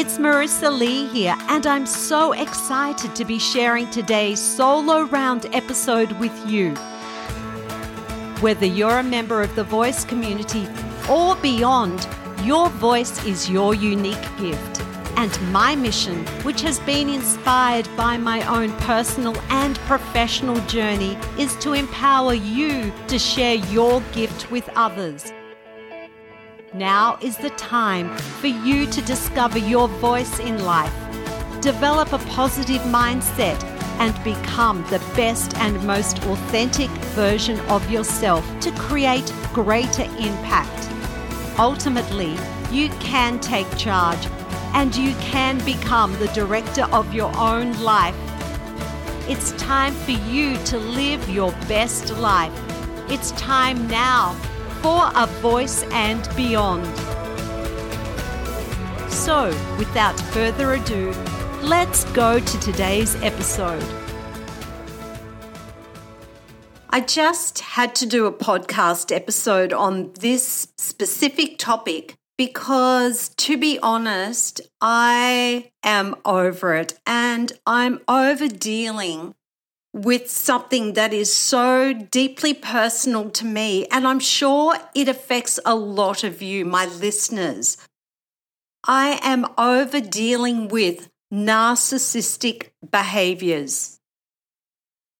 It's Marissa Lee here, and I'm so excited to be sharing today's solo round episode with you. Whether you're a member of the voice community or beyond, your voice is your unique gift. And my mission, which has been inspired by my own personal and professional journey, is to empower you to share your gift with others. Now is the time for you to discover your voice in life, develop a positive mindset, and become the best and most authentic version of yourself to create greater impact. Ultimately, you can take charge and you can become the director of your own life. It's time for you to live your best life. It's time now for a voice and beyond. So, without further ado, let's go to today's episode. I just had to do a podcast episode on this specific topic because, to be honest, I am over it and I'm over dealing with something that is so deeply personal to me. And I'm sure it affects a lot of you, my listeners. I am over dealing with narcissistic behaviors.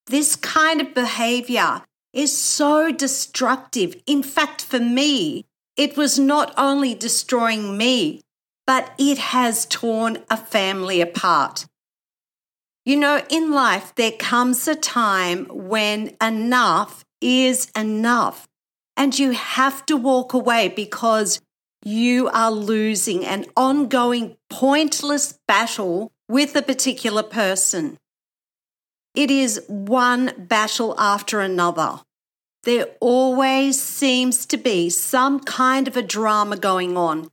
This kind of behavior is so destructive. In fact, for me, it was not only destroying me, but it has torn a family apart. You know, in life, there comes a time when enough is enough, and you have to walk away because you are losing an ongoing, pointless battle with a particular person. It is one battle after another. There always seems to be some kind of a drama going on,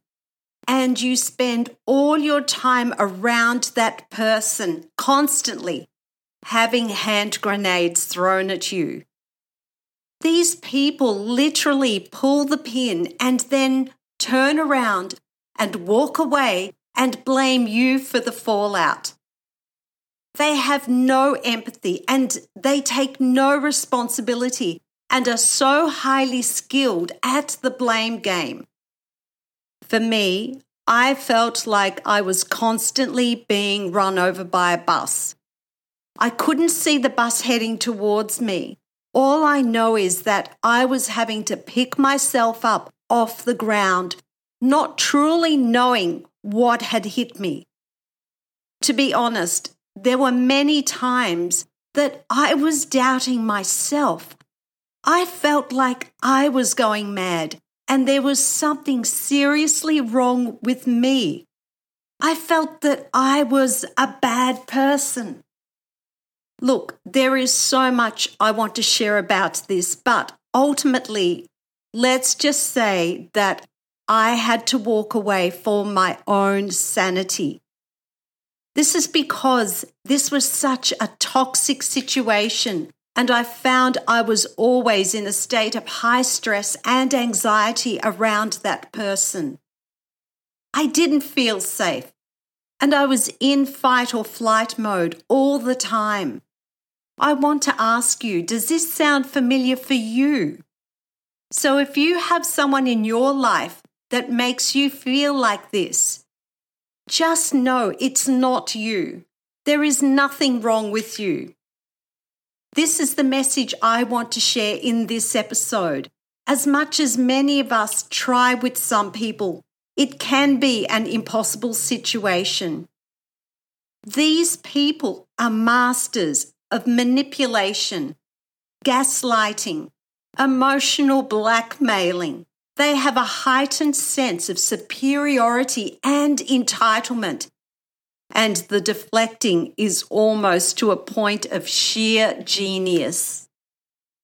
and you spend all your time around that person constantly having hand grenades thrown at you. These people literally pull the pin and then turn around and walk away and blame you for the fallout. They have no empathy and they take no responsibility and are so highly skilled at the blame game. For me, I felt like I was constantly being run over by a bus. I couldn't see the bus heading towards me. All I know is that I was having to pick myself up off the ground, not truly knowing what had hit me. To be honest, there were many times that I was doubting myself. I felt like I was going mad and there was something seriously wrong with me. I felt that I was a bad person. Look, there is so much I want to share about this, but ultimately, let's just say that I had to walk away for my own sanity. This is because this was such a toxic situation and I found I was always in a state of high stress and anxiety around that person. I didn't feel safe, and I was in fight or flight mode all the time. I want to ask you does this sound familiar for you? So, if you have someone in your life that makes you feel like this, just know it's not you. There is nothing wrong with you. This is the message I want to share in this episode. As much as many of us try with some people, it can be an impossible situation. These people are masters of manipulation, gaslighting, emotional blackmailing. They have a heightened sense of superiority and entitlement and the deflecting is almost to a point of sheer genius.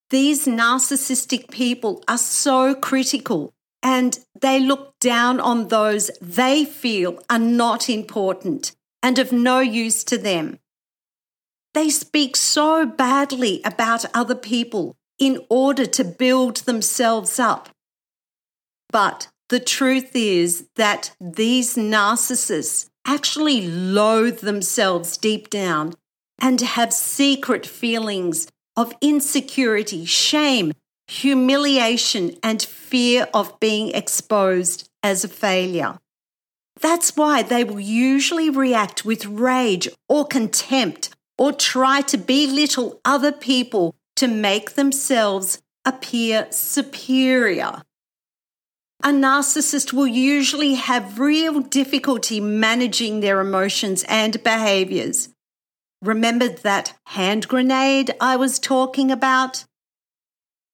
These narcissistic people are so critical and they look down on those they feel are not important and of no use to them. They speak so badly about other people in order to build themselves up. But the truth is that these narcissists actually loathe themselves deep down and have secret feelings of insecurity, shame, humiliation, and fear of being exposed as a failure. That's why they will usually react with rage or contempt or try to belittle other people to make themselves appear superior. A narcissist will usually have real difficulty managing their emotions and behaviors. Remember that hand grenade I was talking about?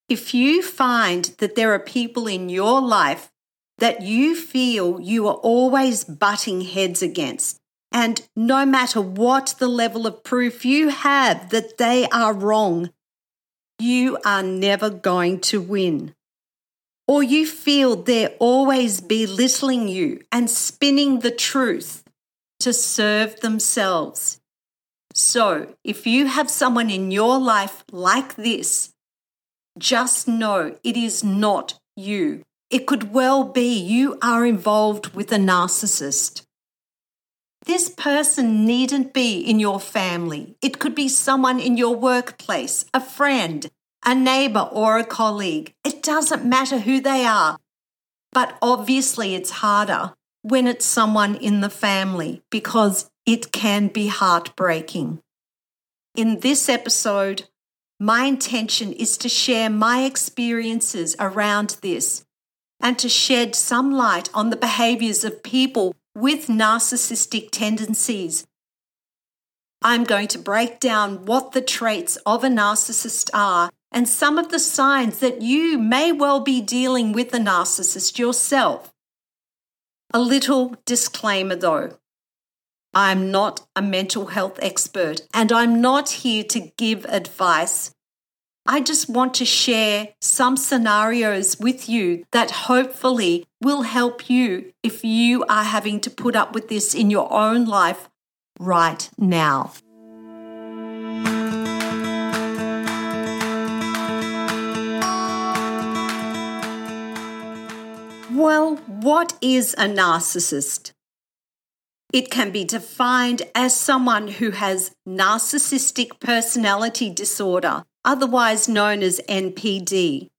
If you find that there are people in your life that you feel you are always butting heads against, and no matter what the level of proof you have that they are wrong, you are never going to win. Or you feel they're always belittling you and spinning the truth to serve themselves. So, if you have someone in your life like this, just know it is not you. It could well be you are involved with a narcissist. This person needn't be in your family. It could be someone in your workplace, a friend, a neighbor, or a colleague. It doesn't matter who they are. But obviously, it's harder when it's someone in the family because it can be heartbreaking. In this episode, my intention is to share my experiences around this and to shed some light on the behaviors of people with narcissistic tendencies. I'm going to break down what the traits of a narcissist are and some of the signs that you may well be dealing with a narcissist yourself. A little disclaimer though. I'm not a mental health expert and I'm not here to give advice I just want to share some scenarios with you that hopefully will help you if you are having to put up with this in your own life right now. Well, what is a narcissist? It can be defined as someone who has narcissistic personality disorder otherwise known as NPD.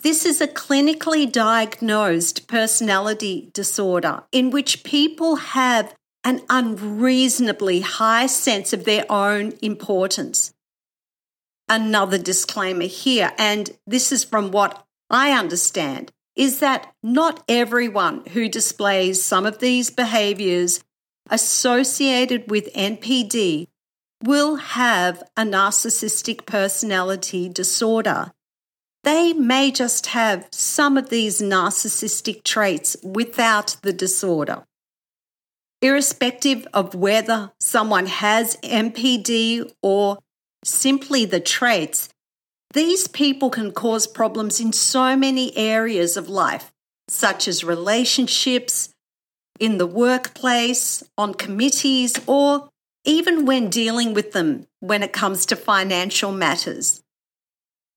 This is a clinically diagnosed personality disorder in which people have an unreasonably high sense of their own importance. Another disclaimer here, and this is from what I understand, is that not everyone who displays some of these behaviors associated with NPD will have a narcissistic personality disorder. They may just have some of these narcissistic traits without the disorder. Irrespective of whether someone has NPD or simply the traits, these people can cause problems in so many areas of life, such as relationships, in the workplace, on committees, or even when dealing with them when it comes to financial matters.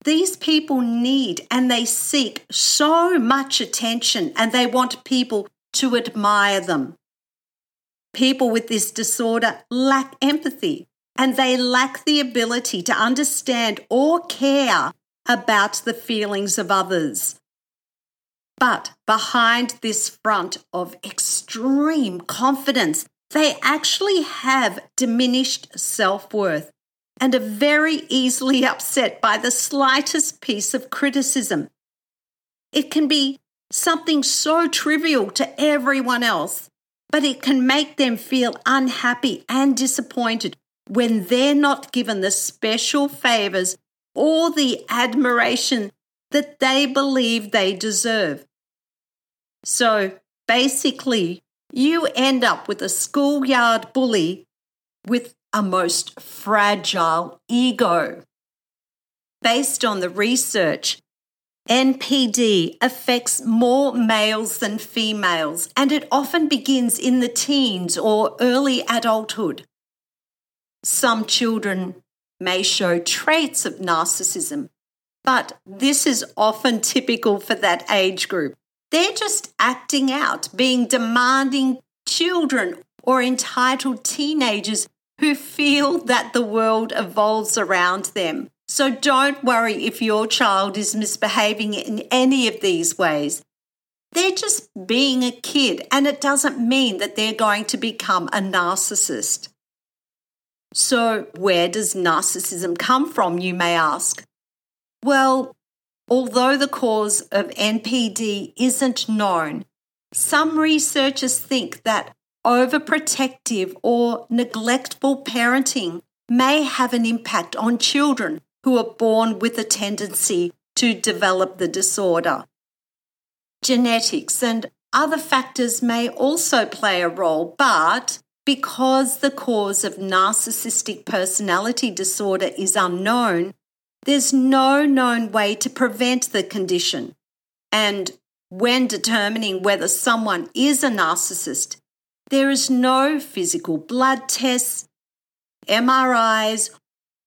These people need and they seek so much attention and they want people to admire them. People with this disorder lack empathy and they lack the ability to understand or care about the feelings of others. But behind this front of extreme confidence they actually have diminished self worth and are very easily upset by the slightest piece of criticism. It can be something so trivial to everyone else, but it can make them feel unhappy and disappointed when they're not given the special favors or the admiration that they believe they deserve. So basically, you end up with a schoolyard bully with a most fragile ego. Based on the research, NPD affects more males than females, and it often begins in the teens or early adulthood. Some children may show traits of narcissism, but this is often typical for that age group. They're just acting out, being demanding children or entitled teenagers who feel that the world evolves around them. So don't worry if your child is misbehaving in any of these ways. They're just being a kid, and it doesn't mean that they're going to become a narcissist. So, where does narcissism come from, you may ask? Well, although the cause of NPD isn't known, some researchers think that overprotective or neglectful parenting may have an impact on children who are born with a tendency to develop the disorder. Genetics and other factors may also play a role, but because the cause of narcissistic personality disorder is unknown, there's no known way to prevent the condition. And when determining whether someone is a narcissist, there is no physical blood tests, MRIs,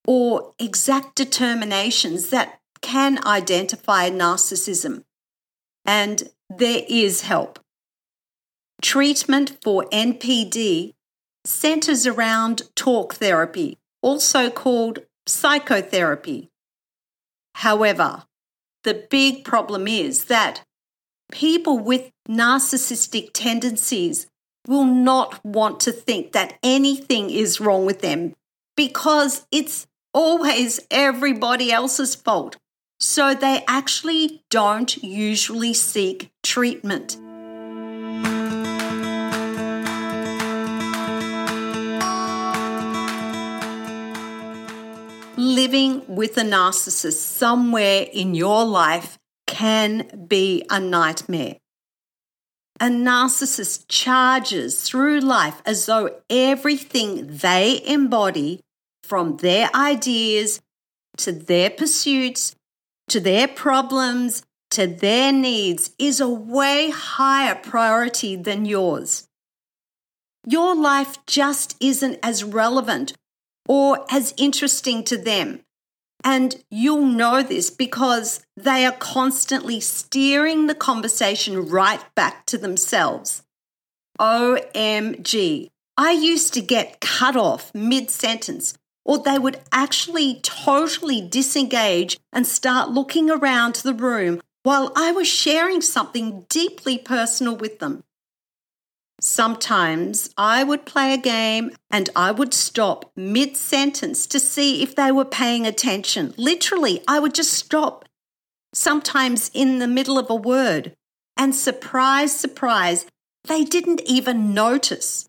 or exact determinations that can identify narcissism. And there is help. Treatment for NPD centers around talk therapy, also called psychotherapy. However, the big problem is that people with narcissistic tendencies will not want to think that anything is wrong with them because it's always everybody else's fault. So they actually don't usually seek treatment. Living with a narcissist somewhere in your life can be a nightmare. A narcissist charges through life as though everything they embody, from their ideas to their pursuits to their problems to their needs, is a way higher priority than yours. Your life just isn't as relevant or as interesting to them and you'll know this because they are constantly steering the conversation right back to themselves. OMG. I used to get cut off mid sentence, or they would actually totally disengage and start looking around the room while I was sharing something deeply personal with them. Sometimes I would play a game and I would stop mid sentence to see if they were paying attention. Literally, I would just stop, sometimes in the middle of a word. And surprise, surprise, they didn't even notice.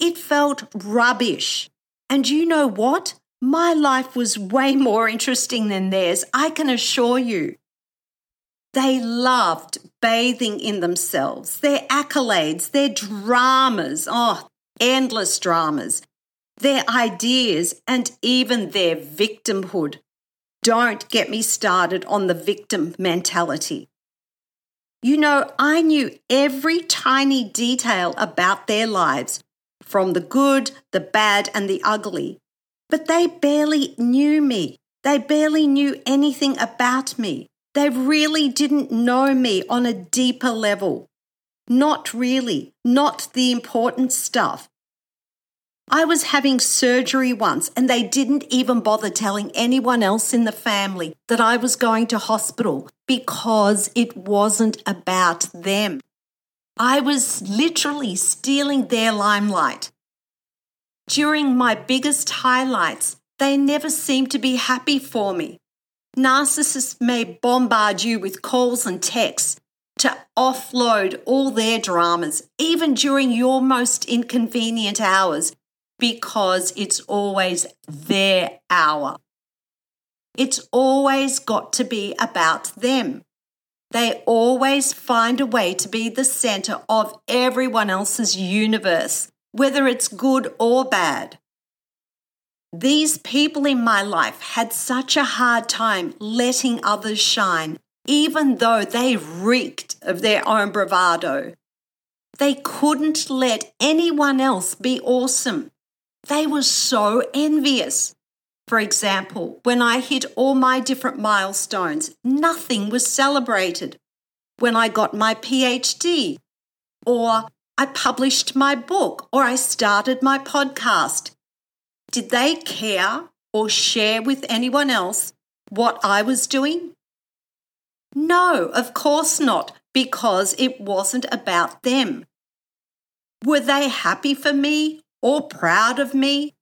It felt rubbish. And you know what? My life was way more interesting than theirs, I can assure you. They loved bathing in themselves, their accolades, their dramas, oh, endless dramas, their ideas, and even their victimhood. Don't get me started on the victim mentality. You know, I knew every tiny detail about their lives, from the good, the bad, and the ugly, but they barely knew me. They barely knew anything about me. They really didn't know me on a deeper level. Not really, not the important stuff. I was having surgery once and they didn't even bother telling anyone else in the family that I was going to hospital because it wasn't about them. I was literally stealing their limelight. During my biggest highlights, they never seemed to be happy for me. Narcissists may bombard you with calls and texts to offload all their dramas, even during your most inconvenient hours, because it's always their hour. It's always got to be about them. They always find a way to be the center of everyone else's universe, whether it's good or bad. These people in my life had such a hard time letting others shine, even though they reeked of their own bravado. They couldn't let anyone else be awesome. They were so envious. For example, when I hit all my different milestones, nothing was celebrated. When I got my PhD, or I published my book or I started my podcast. Did they care or share with anyone else what I was doing? No, of course not, because it wasn't about them. Were they happy for me or proud of me?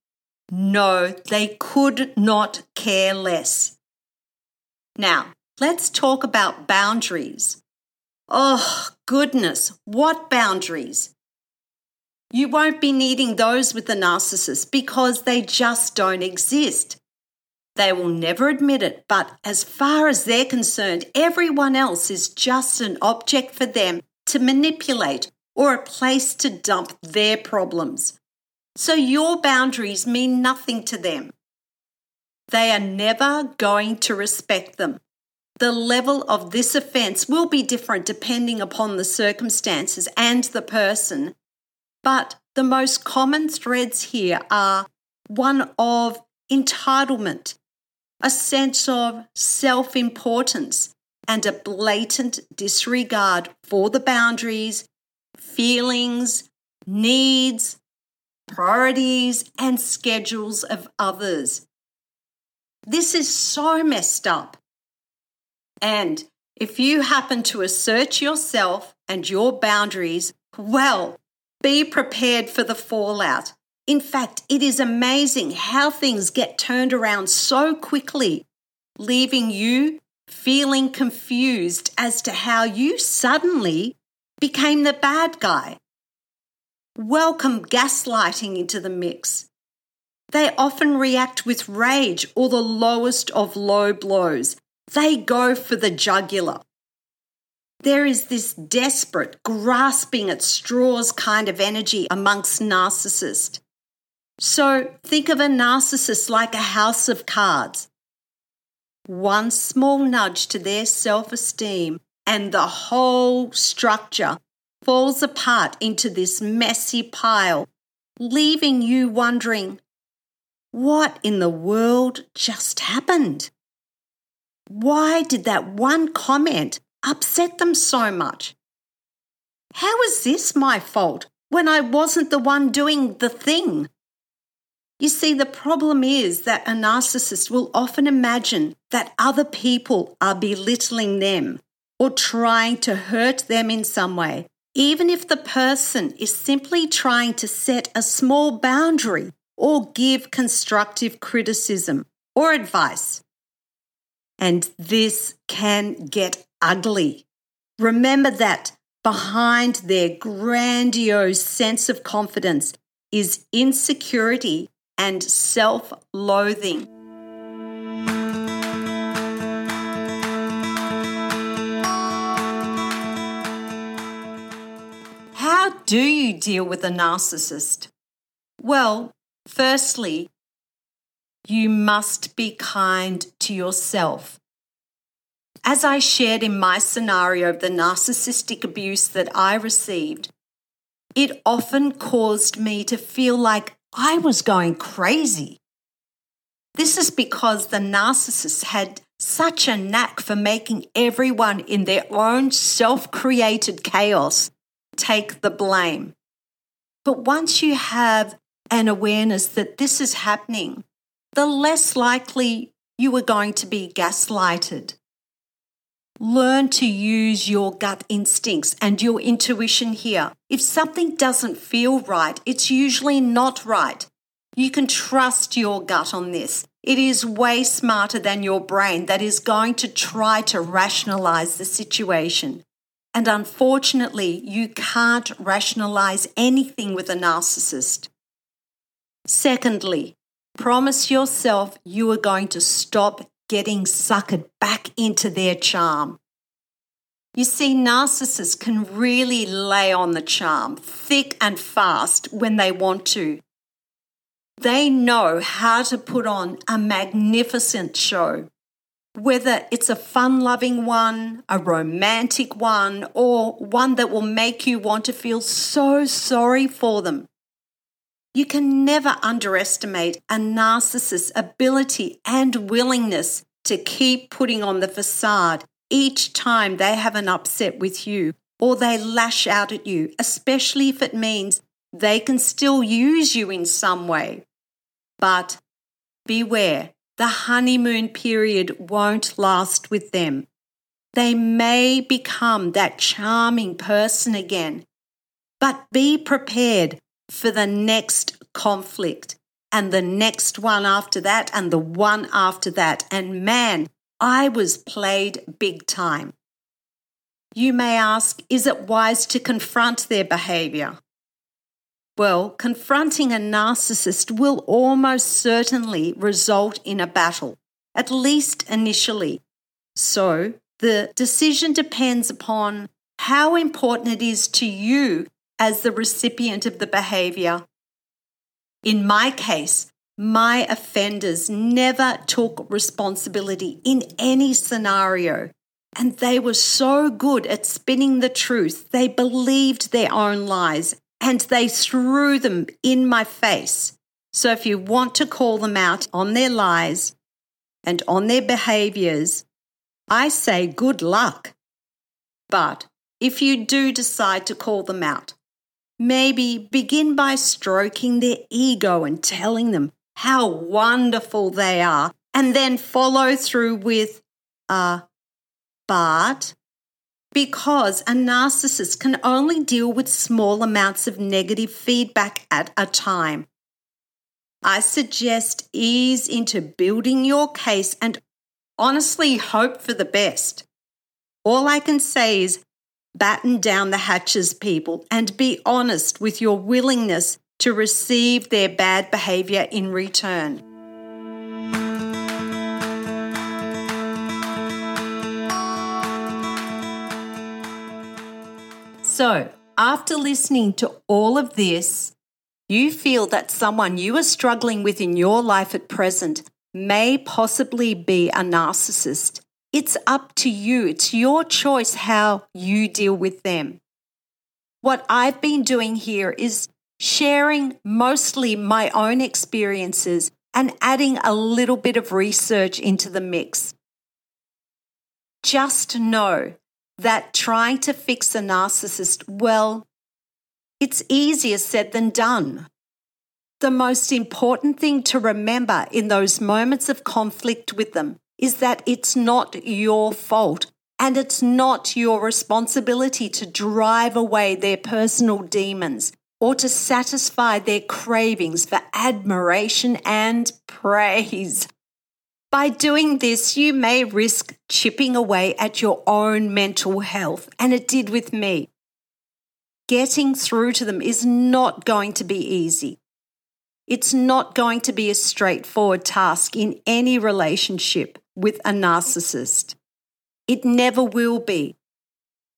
No, they could not care less. Now, let's talk about boundaries. Oh, goodness, what boundaries? You won't be needing those with the narcissist because they just don't exist. They will never admit it, but as far as they're concerned, everyone else is just an object for them to manipulate or a place to dump their problems. So your boundaries mean nothing to them. They are never going to respect them. The level of this offence will be different depending upon the circumstances and the person, but the most common threads here are one of entitlement, a sense of self importance, and a blatant disregard for the boundaries, feelings, needs, priorities, and schedules of others. This is so messed up. And if you happen to assert yourself and your boundaries, well, be prepared for the fallout. In fact, it is amazing how things get turned around so quickly, leaving you feeling confused as to how you suddenly became the bad guy. Welcome gaslighting into the mix. They often react with rage or the lowest of low blows. They go for the jugular. There is this desperate, grasping at straws kind of energy amongst narcissists. So think of a narcissist like a house of cards. One small nudge to their self esteem, and the whole structure falls apart into this messy pile, leaving you wondering what in the world just happened? Why did that one comment upset them so much? How is this my fault when I wasn't the one doing the thing? You see, the problem is that a narcissist will often imagine that other people are belittling them or trying to hurt them in some way, even if the person is simply trying to set a small boundary or give constructive criticism or advice. And this can get ugly. Remember that behind their grandiose sense of confidence is insecurity and self loathing. How do you deal with a narcissist? Well, firstly, you must be kind to yourself. As I shared in my scenario of the narcissistic abuse that I received, it often caused me to feel like I was going crazy. This is because the narcissist had such a knack for making everyone in their own self created chaos take the blame. But once you have an awareness that this is happening, the less likely you are going to be gaslighted. Learn to use your gut instincts and your intuition here. If something doesn't feel right, it's usually not right. You can trust your gut on this. It is way smarter than your brain that is going to try to rationalize the situation. And unfortunately, you can't rationalize anything with a narcissist. Secondly, promise yourself you are going to stop getting suckered back into their charm. You see, narcissists can really lay on the charm thick and fast when they want to. They know how to put on a magnificent show, whether it's a fun loving one, a romantic one, or one that will make you want to feel so sorry for them. You can never underestimate a narcissist's ability and willingness to keep putting on the facade each time they have an upset with you or they lash out at you, especially if it means they can still use you in some way. But beware, the honeymoon period won't last with them. They may become that charming person again, but be prepared for the next conflict and the next one after that and the one after that. And man, I was played big time. You may ask, is it wise to confront their behavior? Well, confronting a narcissist will almost certainly result in a battle, at least initially. So, the decision depends upon how important it is to you as the recipient of the behavior. In my case, my offenders never took responsibility in any scenario. And they were so good at spinning the truth. They believed their own lies and they threw them in my face. So if you want to call them out on their lies and on their behaviors, I say good luck. But if you do decide to call them out, maybe begin by stroking their ego and telling them how wonderful they are, and then follow through with, uh, but because a narcissist can only deal with small amounts of negative feedback at a time. I suggest ease into building your case and honestly hope for the best. All I can say is batten down the hatches, people, and be honest with your willingness to receive their bad behavior in return. So, after listening to all of this, you feel that someone you are struggling with in your life at present may possibly be a narcissist. It's up to you. It's your choice how you deal with them. What I've been doing here is sharing mostly my own experiences and adding a little bit of research into the mix. Just know that trying to fix a narcissist, well, it's easier said than done. The most important thing to remember in those moments of conflict with them is that it's not your fault and it's not your responsibility to drive away their personal demons or to satisfy their cravings for admiration and praise. By doing this, you may risk chipping away at your own mental health, and it did with me. Getting through to them is not going to be easy. It's not going to be a straightforward task in any relationship with a narcissist. It never will be.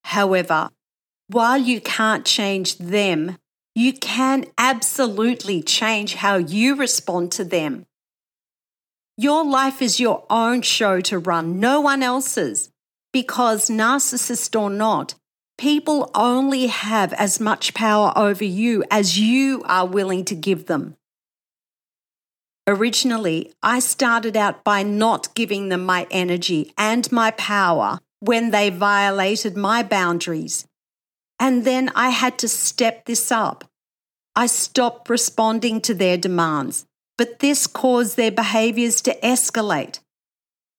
However, while you can't change them, you can absolutely change how you respond to them. Your life is your own show to run, no one else's. Because, narcissist or not, people only have as much power over you as you are willing to give them. Originally, I started out by not giving them my energy and my power when they violated my boundaries. And then I had to step this up. I stopped responding to their demands but this caused their behaviors to escalate.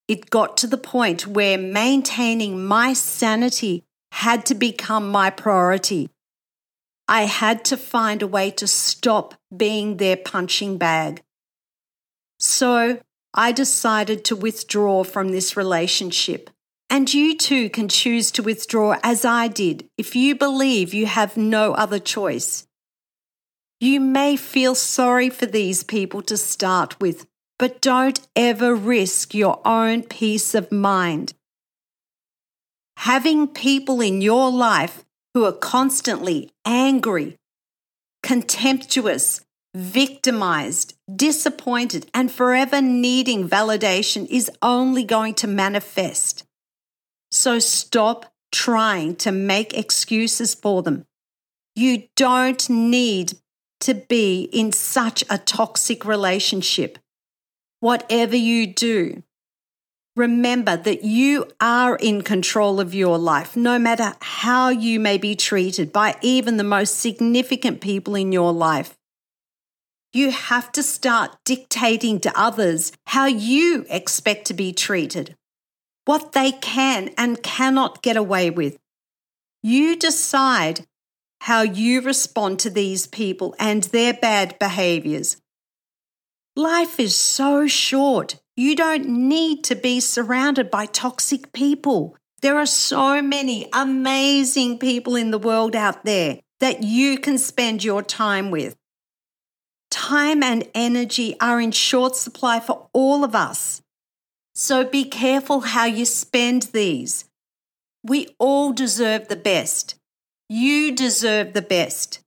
It got to the point where maintaining my sanity had to become my priority. I had to find a way to stop being their punching bag. So I decided to withdraw from this relationship. And you too can choose to withdraw as I did if you believe you have no other choice. You may feel sorry for these people to start with, but don't ever risk your own peace of mind. Having people in your life who are constantly angry, contemptuous, victimized, disappointed, and forever needing validation is only going to manifest. So stop trying to make excuses for them. You don't need to be in such a toxic relationship. Whatever you do, Remember that you are in control of your life, no matter how you may be treated by even the most significant people in your life. You have to start dictating to others how you expect to be treated, what they can and cannot get away with. You decide how you respond to these people and their bad behaviors. Life is so short. You don't need to be surrounded by toxic people. There are so many amazing people in the world out there that you can spend your time with. Time and energy are in short supply for all of us. So be careful how you spend these. We all deserve the best. You deserve the best.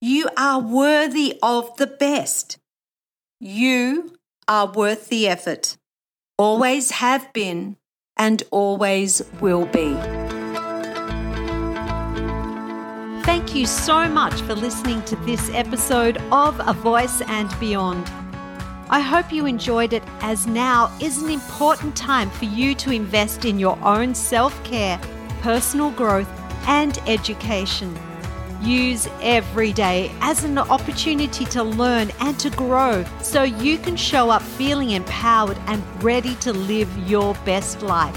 You are worthy of the best. You are worth the effort. Always have been and always will be. Thank you so much for listening to this episode of A Voice and Beyond. I hope you enjoyed it as now is an important time for you to invest in your own self care, personal growth, and education. Use every day as an opportunity to learn and to grow so you can show up feeling empowered and ready to live your best life.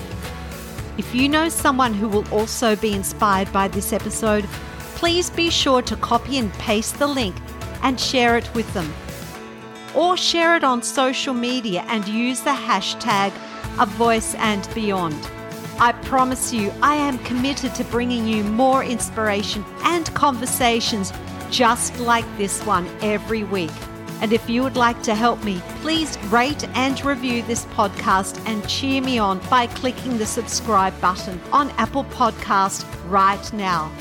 If you know someone who will also be inspired by this episode, please be sure to copy and paste the link and share it with them. Or share it on social media and use the hashtag A Voice and Beyond. I promise you, I am committed to bringing you more inspiration and conversations just like this one every week. And if you would like to help me, please rate and review this podcast and cheer me on by clicking the subscribe button on Apple Podcast right now.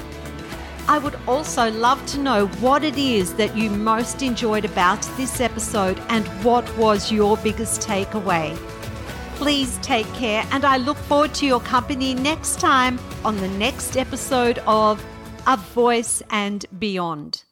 I would also love to know what it is that you most enjoyed about this episode and what was your biggest takeaway. Please take care, and I look forward to your company next time on the next episode of A Voice and Beyond.